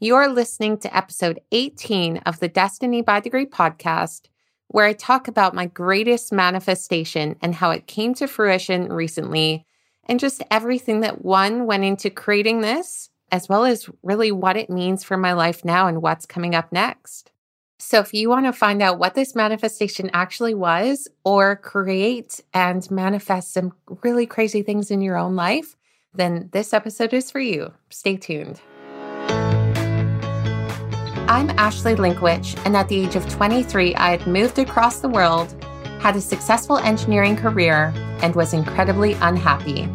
You're listening to episode 18 of the Destiny by Degree podcast, where I talk about my greatest manifestation and how it came to fruition recently, and just everything that one went into creating this, as well as really what it means for my life now and what's coming up next. So, if you want to find out what this manifestation actually was, or create and manifest some really crazy things in your own life, then this episode is for you. Stay tuned. I'm Ashley Linkewich, and at the age of 23, I had moved across the world, had a successful engineering career, and was incredibly unhappy.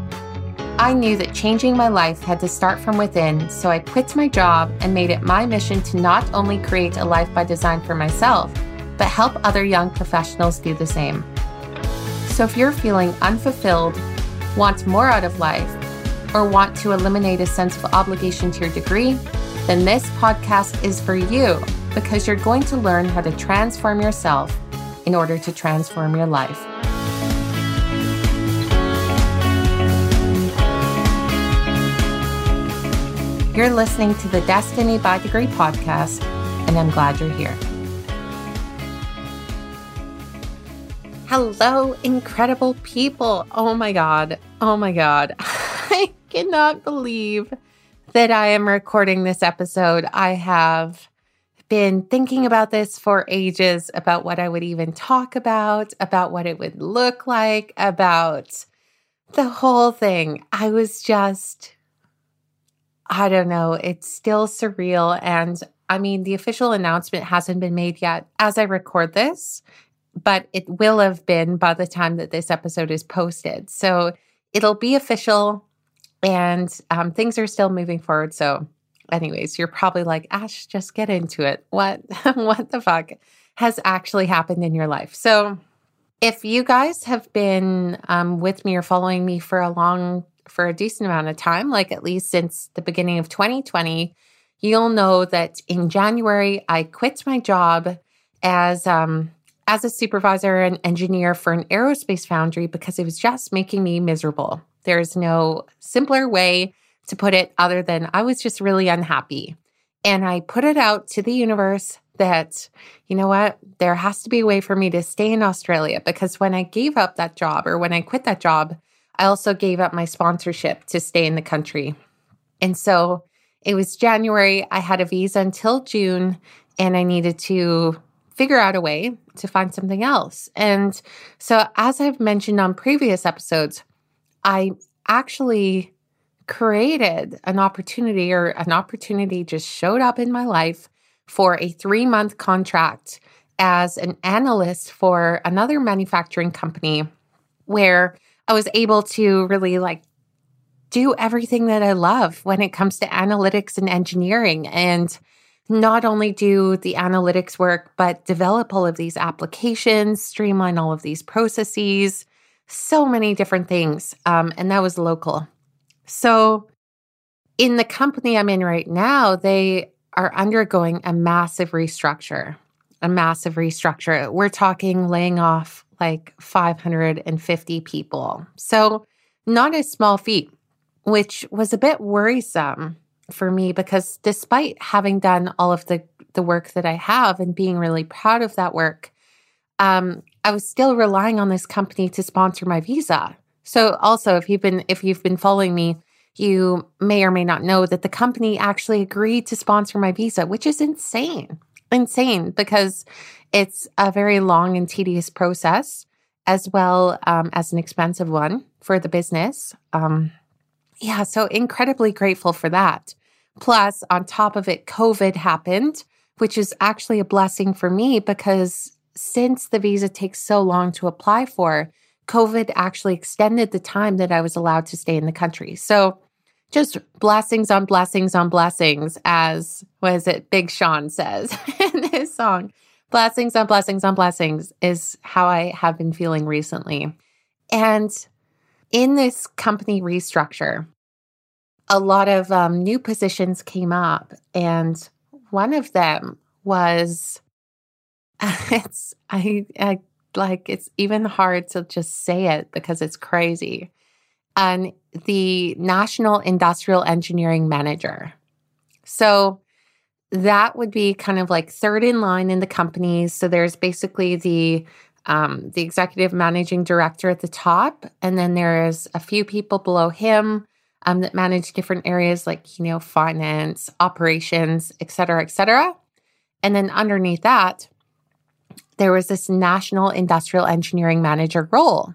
I knew that changing my life had to start from within, so I quit my job and made it my mission to not only create a life by design for myself, but help other young professionals do the same. So if you're feeling unfulfilled, want more out of life, or want to eliminate a sense of obligation to your degree, then this podcast is for you because you're going to learn how to transform yourself in order to transform your life. You're listening to the Destiny by Degree podcast, and I'm glad you're here. Hello, incredible people. Oh my God. Oh my God. I cannot believe that I am recording this episode. I have been thinking about this for ages about what I would even talk about, about what it would look like, about the whole thing. I was just I don't know. It's still surreal. And I mean, the official announcement hasn't been made yet as I record this, but it will have been by the time that this episode is posted. So it'll be official and um, things are still moving forward. So, anyways, you're probably like, Ash, just get into it. What, what the fuck has actually happened in your life? So, if you guys have been um, with me or following me for a long for a decent amount of time, like at least since the beginning of 2020, you'll know that in January I quit my job as um, as a supervisor and engineer for an aerospace foundry because it was just making me miserable. There's no simpler way to put it other than I was just really unhappy. And I put it out to the universe that, you know what, there has to be a way for me to stay in Australia because when I gave up that job or when I quit that job, I also gave up my sponsorship to stay in the country. And so it was January. I had a visa until June, and I needed to figure out a way to find something else. And so, as I've mentioned on previous episodes, I actually created an opportunity, or an opportunity just showed up in my life for a three month contract as an analyst for another manufacturing company where I was able to really like do everything that I love when it comes to analytics and engineering and not only do the analytics work, but develop all of these applications, streamline all of these processes, so many different things. Um, and that was local. So, in the company I'm in right now, they are undergoing a massive restructure, a massive restructure. We're talking laying off like 550 people. So, not a small feat, which was a bit worrisome for me because despite having done all of the, the work that I have and being really proud of that work, um, I was still relying on this company to sponsor my visa. So also if you've been if you've been following me, you may or may not know that the company actually agreed to sponsor my visa, which is insane. Insane because it's a very long and tedious process, as well um, as an expensive one for the business. Um, yeah, so incredibly grateful for that. Plus, on top of it, COVID happened, which is actually a blessing for me because since the visa takes so long to apply for, COVID actually extended the time that I was allowed to stay in the country. So, just blessings on blessings on blessings, as was it Big Sean says in his song. Blessings on blessings on blessings is how I have been feeling recently. And in this company restructure, a lot of um, new positions came up. And one of them was it's, I, I like, it's even hard to just say it because it's crazy. And the National Industrial Engineering Manager. So, that would be kind of like third in line in the company. So there's basically the um, the executive managing director at the top, and then there's a few people below him um, that manage different areas like you know finance, operations, et cetera, et cetera. And then underneath that, there was this national industrial engineering manager role.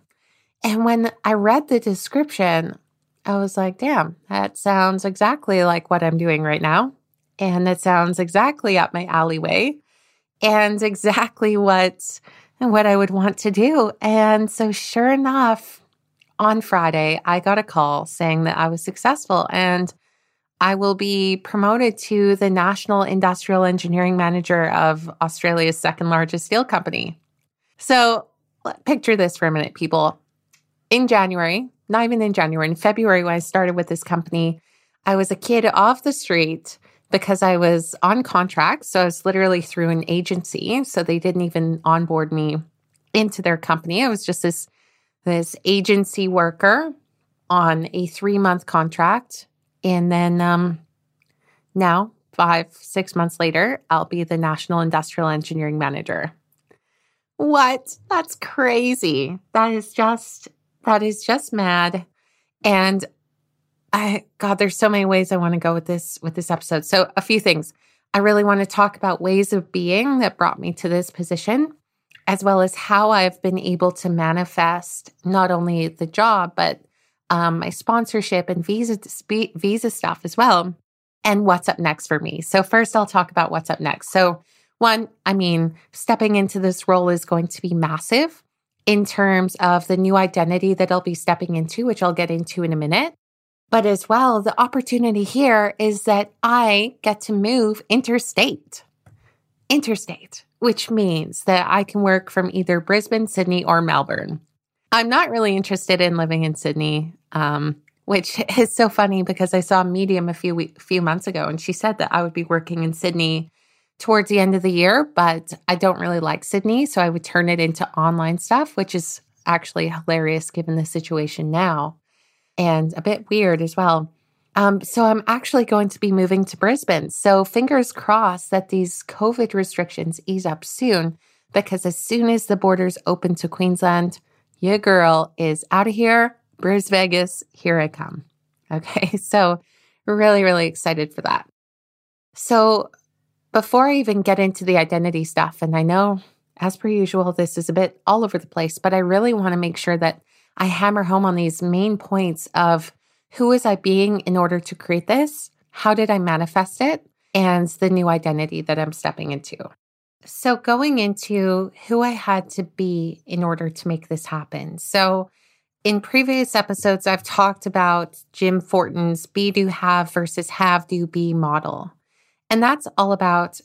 And when I read the description, I was like, damn, that sounds exactly like what I'm doing right now. And it sounds exactly up my alleyway and exactly what what I would want to do. And so sure enough, on Friday, I got a call saying that I was successful and I will be promoted to the National Industrial Engineering Manager of Australia's second largest steel company. So, picture this for a minute, people. In January, not even in January, in February, when I started with this company, I was a kid off the street because I was on contract. So I was literally through an agency. So they didn't even onboard me into their company. I was just this, this agency worker on a three month contract. And then um, now, five, six months later, I'll be the National Industrial Engineering Manager. What? That's crazy. That is just that is just mad. And I God, there's so many ways I want to go with this with this episode. So a few things. I really want to talk about ways of being that brought me to this position, as well as how I've been able to manifest not only the job, but um, my sponsorship and visa visa stuff as well, and what's up next for me. So first, I'll talk about what's up next. So one, I mean, stepping into this role is going to be massive in terms of the new identity that I'll be stepping into, which I'll get into in a minute. But as well, the opportunity here is that I get to move interstate. Interstate, which means that I can work from either Brisbane, Sydney, or Melbourne. I'm not really interested in living in Sydney, um, which is so funny because I saw Medium a few week, few months ago, and she said that I would be working in Sydney towards the end of the year, but I don't really like Sydney. So I would turn it into online stuff, which is actually hilarious given the situation now and a bit weird as well. Um, so I'm actually going to be moving to Brisbane. So fingers crossed that these COVID restrictions ease up soon, because as soon as the borders open to Queensland, your girl is out of here. Bris Vegas, here I come. Okay, so really, really excited for that. So before I even get into the identity stuff, and I know as per usual, this is a bit all over the place, but I really want to make sure that I hammer home on these main points of who was I being in order to create this? How did I manifest it? And the new identity that I'm stepping into. So, going into who I had to be in order to make this happen. So, in previous episodes, I've talked about Jim Fortin's be, do, have versus have, do, be model. And that's all about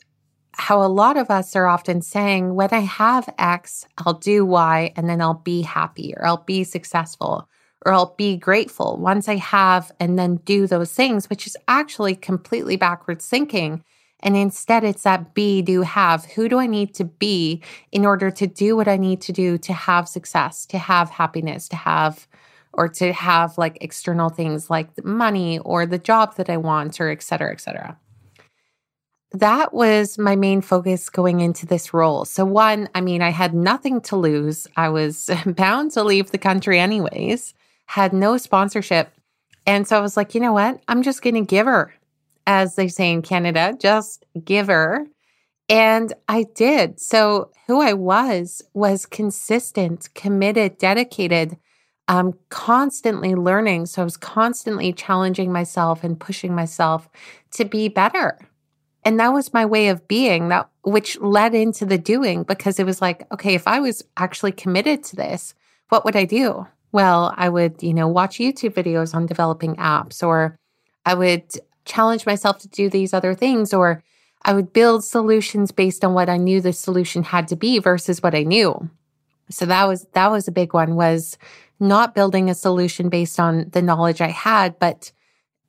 how a lot of us are often saying, when I have X, I'll do Y, and then I'll be happy or I'll be successful or I'll be grateful once I have and then do those things, which is actually completely backwards thinking. And instead, it's that be, do, have. Who do I need to be in order to do what I need to do to have success, to have happiness, to have, or to have like external things like money or the job that I want, or et cetera, et cetera that was my main focus going into this role. So, one, I mean, I had nothing to lose. I was bound to leave the country anyways, had no sponsorship. And so I was like, you know what? I'm just going to give her, as they say in Canada, just give her. And I did. So, who I was was consistent, committed, dedicated, um, constantly learning. So, I was constantly challenging myself and pushing myself to be better and that was my way of being that which led into the doing because it was like okay if i was actually committed to this what would i do well i would you know watch youtube videos on developing apps or i would challenge myself to do these other things or i would build solutions based on what i knew the solution had to be versus what i knew so that was that was a big one was not building a solution based on the knowledge i had but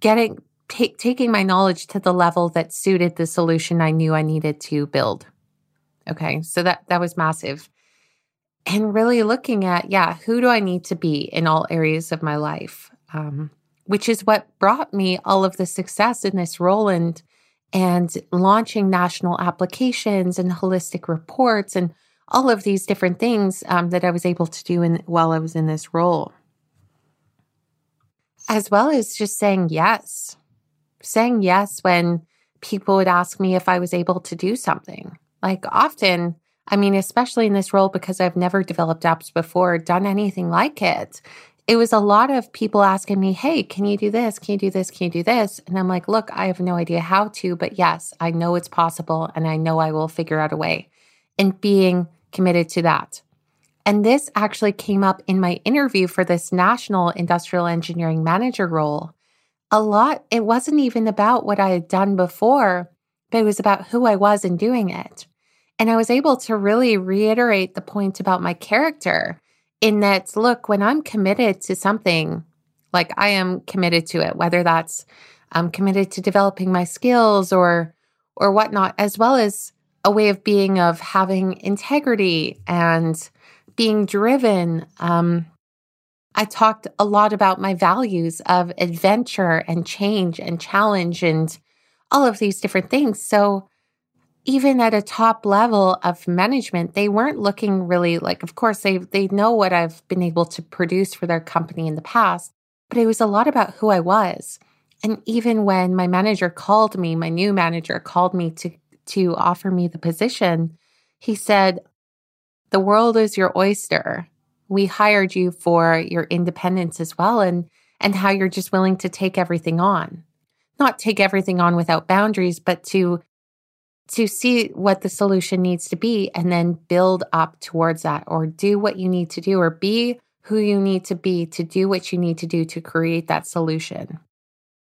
getting taking my knowledge to the level that suited the solution I knew I needed to build. Okay, so that that was massive. And really looking at, yeah, who do I need to be in all areas of my life? Um, which is what brought me all of the success in this role and and launching national applications and holistic reports and all of these different things um, that I was able to do in, while I was in this role. As well as just saying yes, saying yes when people would ask me if I was able to do something. Like often, I mean, especially in this role, because I've never developed apps before, done anything like it. It was a lot of people asking me, Hey, can you do this? Can you do this? Can you do this? And I'm like, Look, I have no idea how to, but yes, I know it's possible and I know I will figure out a way. And being committed to that. And this actually came up in my interview for this national industrial engineering manager role. A lot, it wasn't even about what I had done before, but it was about who I was in doing it. And I was able to really reiterate the point about my character in that, look, when I'm committed to something, like I am committed to it, whether that's I'm committed to developing my skills or or whatnot, as well as a way of being of having integrity and being driven. Um, I talked a lot about my values of adventure and change and challenge and all of these different things. So even at a top level of management, they weren't looking really like, of course, they, they know what I've been able to produce for their company in the past, but it was a lot about who I was. And even when my manager called me, my new manager called me to, to offer me the position, he said, The world is your oyster. We hired you for your independence as well and, and how you're just willing to take everything on. Not take everything on without boundaries, but to to see what the solution needs to be and then build up towards that or do what you need to do or be who you need to be to do what you need to do to create that solution.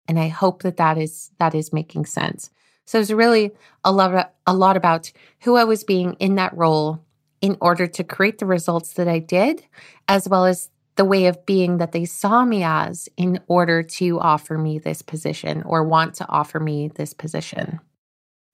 And i hope that that is that is making sense. So it's really a lot a lot about who i was being in that role in order to create the results that i did as well as the way of being that they saw me as in order to offer me this position or want to offer me this position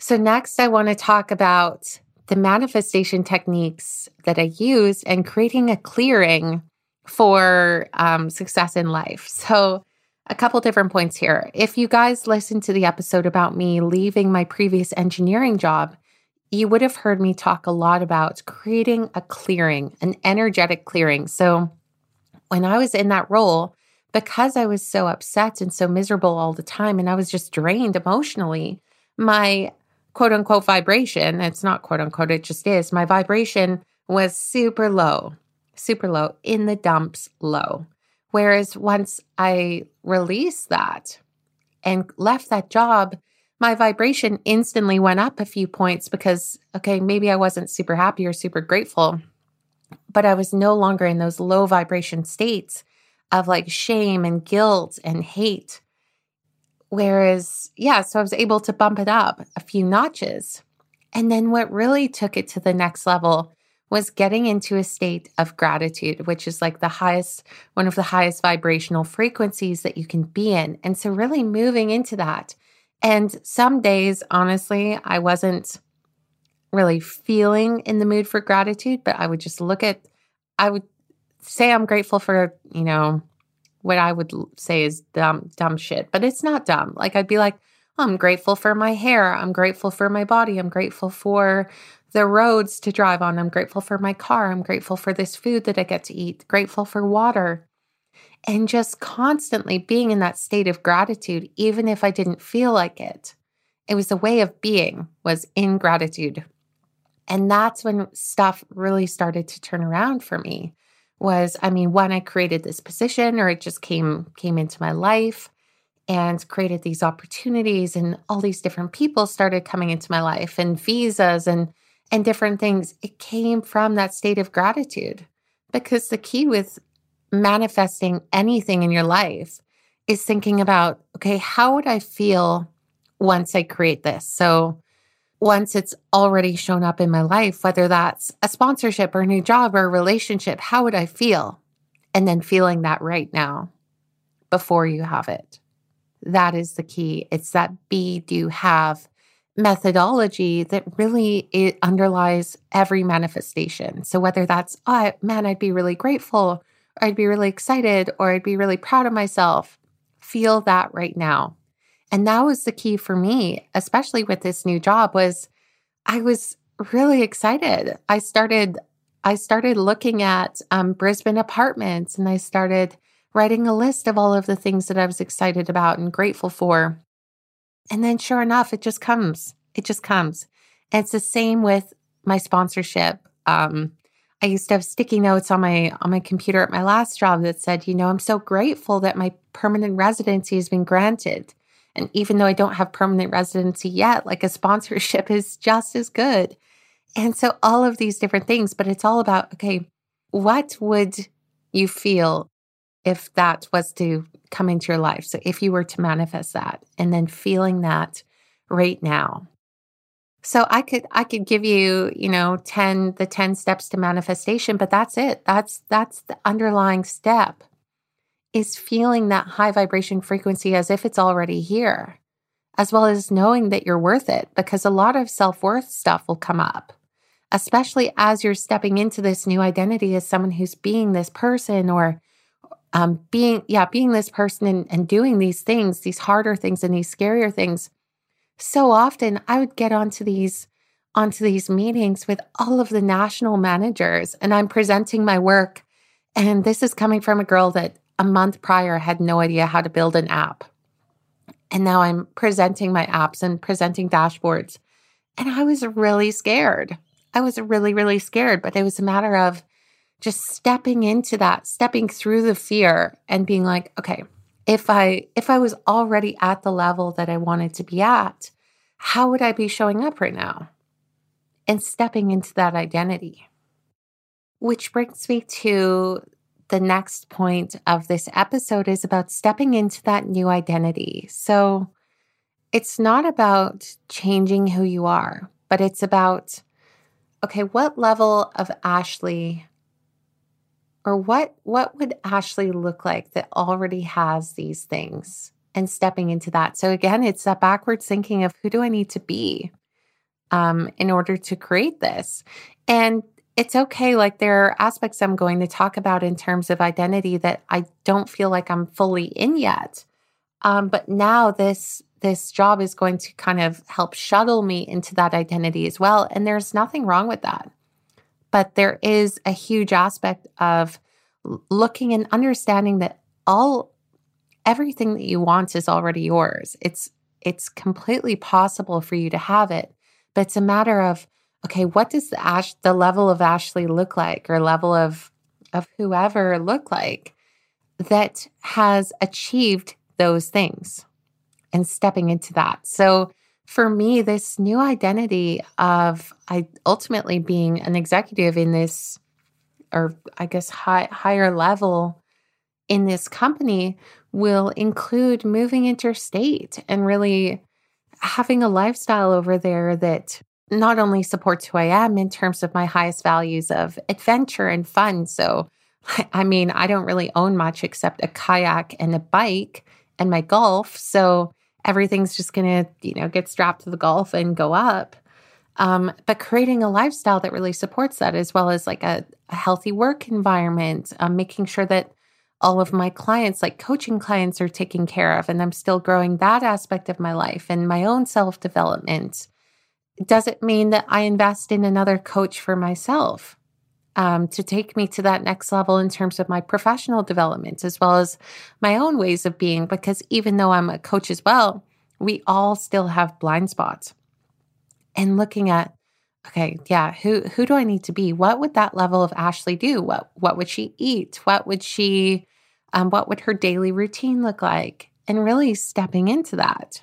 so, next, I want to talk about the manifestation techniques that I use and creating a clearing for um, success in life. So, a couple different points here. If you guys listened to the episode about me leaving my previous engineering job, you would have heard me talk a lot about creating a clearing, an energetic clearing. So, when I was in that role, because I was so upset and so miserable all the time, and I was just drained emotionally, my quote unquote vibration, it's not quote unquote, it just is. My vibration was super low, super low, in the dumps low. Whereas once I released that and left that job, my vibration instantly went up a few points because, okay, maybe I wasn't super happy or super grateful, but I was no longer in those low vibration states of like shame and guilt and hate. Whereas, yeah, so I was able to bump it up a few notches. And then what really took it to the next level was getting into a state of gratitude, which is like the highest, one of the highest vibrational frequencies that you can be in. And so, really moving into that. And some days, honestly, I wasn't really feeling in the mood for gratitude, but I would just look at, I would say I'm grateful for, you know, what I would say is dumb, dumb shit, but it's not dumb. Like I'd be like, oh, I'm grateful for my hair. I'm grateful for my body. I'm grateful for the roads to drive on. I'm grateful for my car. I'm grateful for this food that I get to eat. Grateful for water. And just constantly being in that state of gratitude, even if I didn't feel like it. It was a way of being, was in gratitude. And that's when stuff really started to turn around for me was I mean, when I created this position or it just came came into my life and created these opportunities and all these different people started coming into my life and visas and and different things. It came from that state of gratitude. Because the key with manifesting anything in your life is thinking about, okay, how would I feel once I create this? So once it's already shown up in my life, whether that's a sponsorship or a new job or a relationship, how would I feel? And then feeling that right now before you have it. That is the key. It's that be, do, have methodology that really it underlies every manifestation. So whether that's, oh man, I'd be really grateful, or I'd be really excited, or I'd be really proud of myself, feel that right now And that was the key for me, especially with this new job was I was really excited. I started I started looking at um, Brisbane apartments and I started writing a list of all of the things that I was excited about and grateful for. And then sure enough, it just comes. It just comes. And it's the same with my sponsorship. Um, I used to have sticky notes on my on my computer at my last job that said, you know, I'm so grateful that my permanent residency has been granted. And even though I don't have permanent residency yet, like a sponsorship is just as good. And so all of these different things, but it's all about okay, what would you feel if that was to come into your life? So if you were to manifest that and then feeling that right now. So I could I could give you, you know, 10 the 10 steps to manifestation, but that's it. That's that's the underlying step is feeling that high vibration frequency as if it's already here, as well as knowing that you're worth it because a lot of self-worth stuff will come up, especially as you're stepping into this new identity as someone who's being this person or um, being, yeah, being this person and, and doing these things, these harder things and these scarier things. So often I would get onto these onto these meetings with all of the national managers and I'm presenting my work and this is coming from a girl that a month prior had no idea how to build an app. And now I'm presenting my apps and presenting dashboards. And I was really scared. I was really, really scared, but it was a matter of just stepping into that, stepping through the fear and being like, okay, if I if I was already at the level that I wanted to be at, how would I be showing up right now? And stepping into that identity. Which brings me to the next point of this episode is about stepping into that new identity. So it's not about changing who you are, but it's about okay, what level of Ashley or what what would Ashley look like that already has these things and stepping into that. So again, it's that backwards thinking of who do I need to be um, in order to create this. And it's okay. Like there are aspects I'm going to talk about in terms of identity that I don't feel like I'm fully in yet. Um, but now this this job is going to kind of help shuttle me into that identity as well. And there's nothing wrong with that. But there is a huge aspect of looking and understanding that all everything that you want is already yours. It's it's completely possible for you to have it, but it's a matter of okay, what does the Ash the level of Ashley look like or level of of whoever look like that has achieved those things and stepping into that. So for me, this new identity of I ultimately being an executive in this, or I guess high, higher level in this company will include moving interstate and really having a lifestyle over there that not only supports who I am in terms of my highest values of adventure and fun. So, I mean, I don't really own much except a kayak and a bike and my golf. So, everything's just going to, you know, get strapped to the golf and go up. Um, but creating a lifestyle that really supports that, as well as like a, a healthy work environment, um, making sure that all of my clients, like coaching clients, are taken care of, and I'm still growing that aspect of my life and my own self development. Does it mean that I invest in another coach for myself? um, to take me to that next level in terms of my professional development as well as my own ways of being. Because even though I'm a coach as well, we all still have blind spots. And looking at, okay, yeah, who who do I need to be? What would that level of Ashley do? What what would she eat? What would she, um, what would her daily routine look like? And really stepping into that.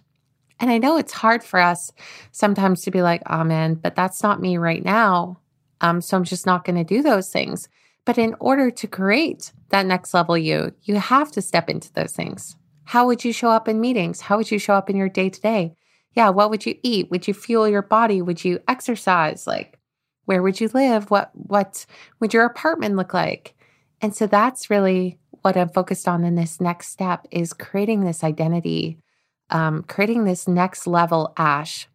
And I know it's hard for us sometimes to be like, oh man, but that's not me right now. Um, so I'm just not going to do those things. But in order to create that next level you, you have to step into those things. How would you show up in meetings? How would you show up in your day to day? Yeah, what would you eat? Would you fuel your body? Would you exercise? Like, where would you live? What what would your apartment look like? And so that's really what I'm focused on in this next step is creating this identity, um, creating this next level Ash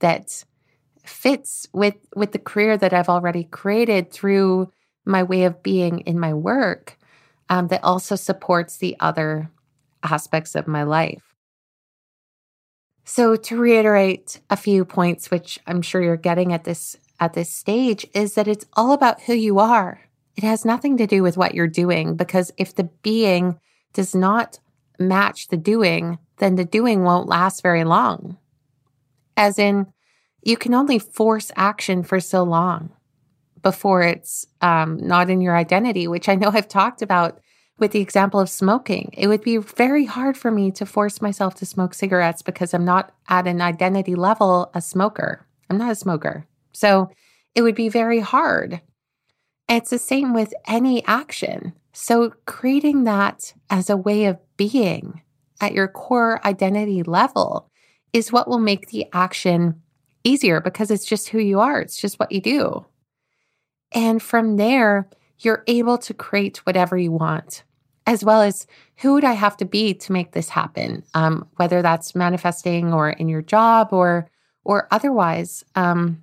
that fits with with the career that I've already created through my way of being in my work um, that also supports the other aspects of my life. So to reiterate a few points which I'm sure you're getting at this at this stage is that it's all about who you are. It has nothing to do with what you're doing because if the being does not match the doing, then the doing won't last very long. As in, you can only force action for so long before it's um, not in your identity, which I know I've talked about with the example of smoking. It would be very hard for me to force myself to smoke cigarettes because I'm not at an identity level a smoker. I'm not a smoker. So it would be very hard. It's the same with any action. So creating that as a way of being at your core identity level is what will make the action easier because it's just who you are. It's just what you do. And from there, you're able to create whatever you want, as well as who would I have to be to make this happen? Um, whether that's manifesting or in your job or or otherwise. Um,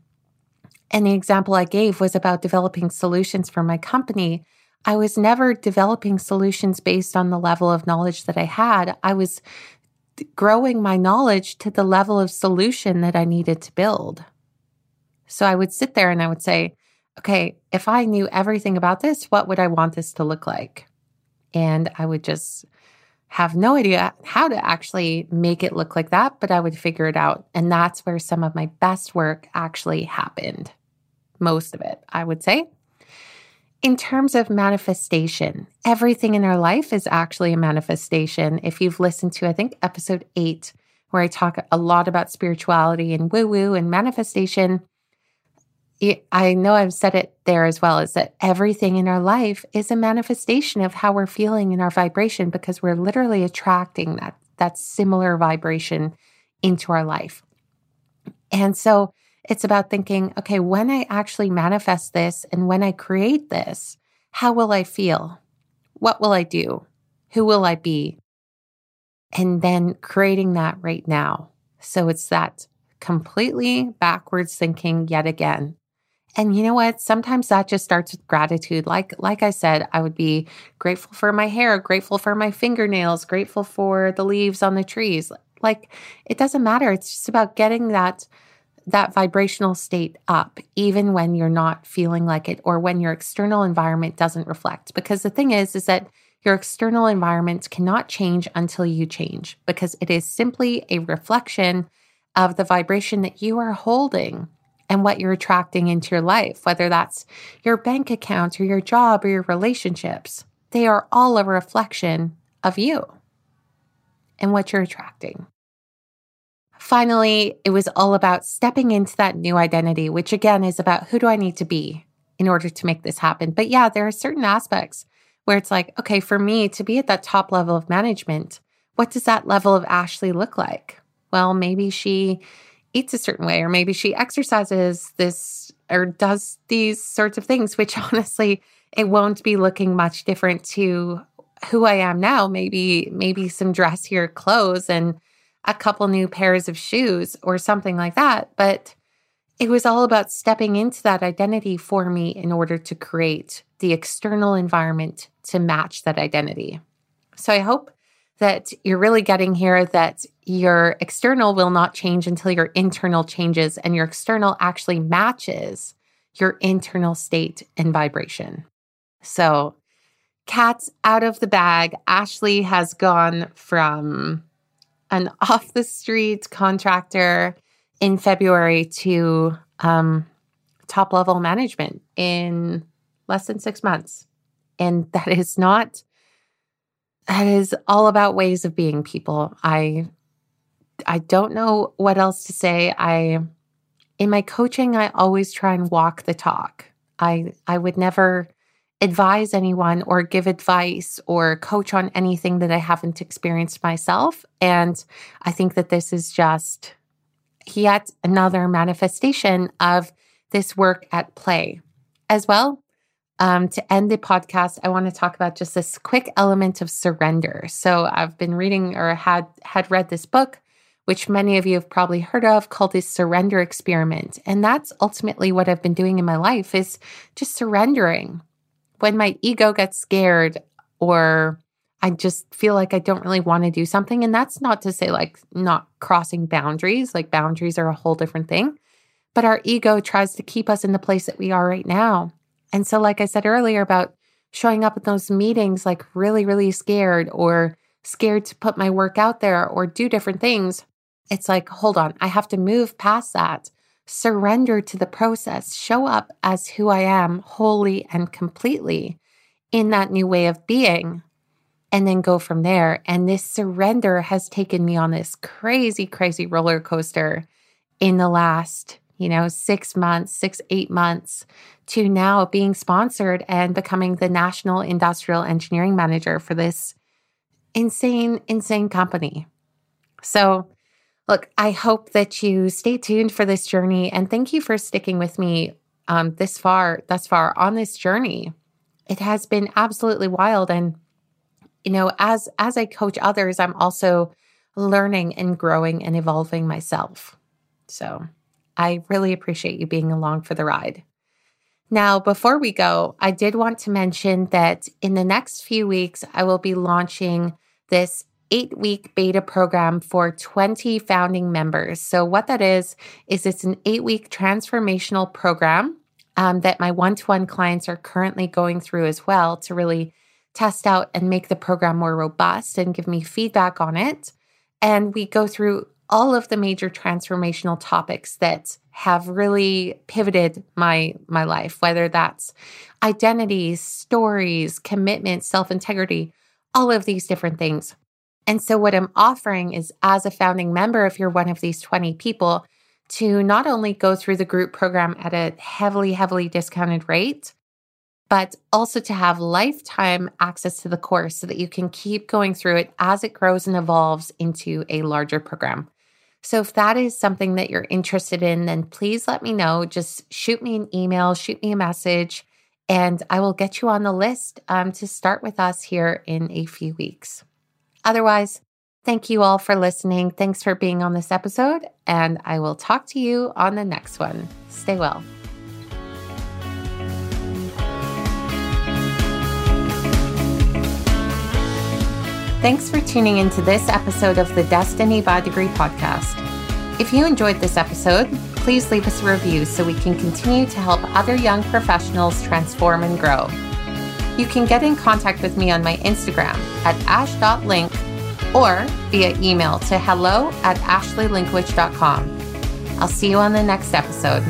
and the example I gave was about developing solutions for my company. I was never developing solutions based on the level of knowledge that I had. I was growing my knowledge to the level of solution that I needed to build. So I would sit there and I would say, okay, if I knew everything about this, what would I want this to look like? And I would just have no idea how to actually make it look like that, but I would figure it out. And that's where some of my best work actually happened. Most of it, I would say. In terms of manifestation, everything in our life is actually a manifestation. If you've listened to, I think, episode eight, where I talk a lot about spirituality and woo woo and manifestation, I know I've said it there as well, is that everything in our life is a manifestation of how we're feeling in our vibration because we're literally attracting that, that similar vibration into our life. And so it's about thinking, okay, when I actually manifest this and when I create this, how will I feel? What will I do? Who will I be? And then creating that right now. So it's that completely backwards thinking yet again. And you know what? Sometimes that just starts with gratitude. Like like I said, I would be grateful for my hair, grateful for my fingernails, grateful for the leaves on the trees. Like it doesn't matter. It's just about getting that that vibrational state up even when you're not feeling like it or when your external environment doesn't reflect. Because the thing is is that your external environment cannot change until you change because it is simply a reflection of the vibration that you are holding and what you're attracting into your life, whether that's your bank account or your job or your relationships. They are all a reflection of you and what you're attracting. Finally, it was all about stepping into that new identity, which again is about who do I need to be in order to make this happen. But yeah, there are certain aspects where it's like, okay, for me to be at that top level of management, what does that level of Ashley look like? Well, maybe she eats a certain way, or maybe she exercises this or does these sorts of things, which honestly, it won't be looking much different to who I am now. Maybe, maybe some dressier clothes and a couple new pairs of shoes or something like that. But it was all about stepping into that identity for me in order to create the external environment to match that identity. So I hope that you're really getting here that your external will not change until your internal changes and your external actually matches your internal state and vibration. So, cat's out of the bag. Ashley has gone from an off the street contractor in February to um, top level management in less than six months. And that is not that is all about ways of being people. I I don't know what else to say. I in my coaching I always try and walk the talk. I I would never advise anyone or give advice or coach on anything that I haven't experienced myself and I think that this is just yet another manifestation of this work at play. As well, um, to end the podcast, I want to talk about just this quick element of surrender. So I've been reading or had had read this book, which many of you have probably heard of, called the Surrender Experiment, and that's ultimately what I've been doing in my life is just surrendering. When my ego gets scared, or I just feel like I don't really want to do something. And that's not to say like not crossing boundaries, like boundaries are a whole different thing. But our ego tries to keep us in the place that we are right now. And so, like I said earlier about showing up at those meetings, like really, really scared or scared to put my work out there or do different things, it's like, hold on, I have to move past that, surrender to the process, show up as who I am wholly and completely in that new way of being and then go from there. And this surrender has taken me on this crazy, crazy roller coaster in the last, you know, six months, six, eight months to now being sponsored and becoming the national industrial engineering manager for this insane, insane company. So, look, I hope that you stay tuned for this journey and thank you for sticking with me um, this far, thus far on this journey. It has been absolutely wild and you know, as as I coach others, I'm also learning and growing and evolving myself. So, I really appreciate you being along for the ride. Now, before we go, I did want to mention that in the next few weeks, I will be launching this eight week beta program for 20 founding members. So, what that is, is it's an eight week transformational program um, that my one to one clients are currently going through as well to really test out and make the program more robust and give me feedback on it. And we go through all of the major transformational topics that have really pivoted my my life whether that's identities stories commitment self-integrity all of these different things and so what i'm offering is as a founding member if you're one of these 20 people to not only go through the group program at a heavily heavily discounted rate but also to have lifetime access to the course so that you can keep going through it as it grows and evolves into a larger program. So, if that is something that you're interested in, then please let me know. Just shoot me an email, shoot me a message, and I will get you on the list um, to start with us here in a few weeks. Otherwise, thank you all for listening. Thanks for being on this episode, and I will talk to you on the next one. Stay well. Thanks for tuning into this episode of the Destiny by Degree podcast. If you enjoyed this episode, please leave us a review so we can continue to help other young professionals transform and grow. You can get in contact with me on my Instagram at ash.link or via email to hello at ashleylinkewich.com. I'll see you on the next episode.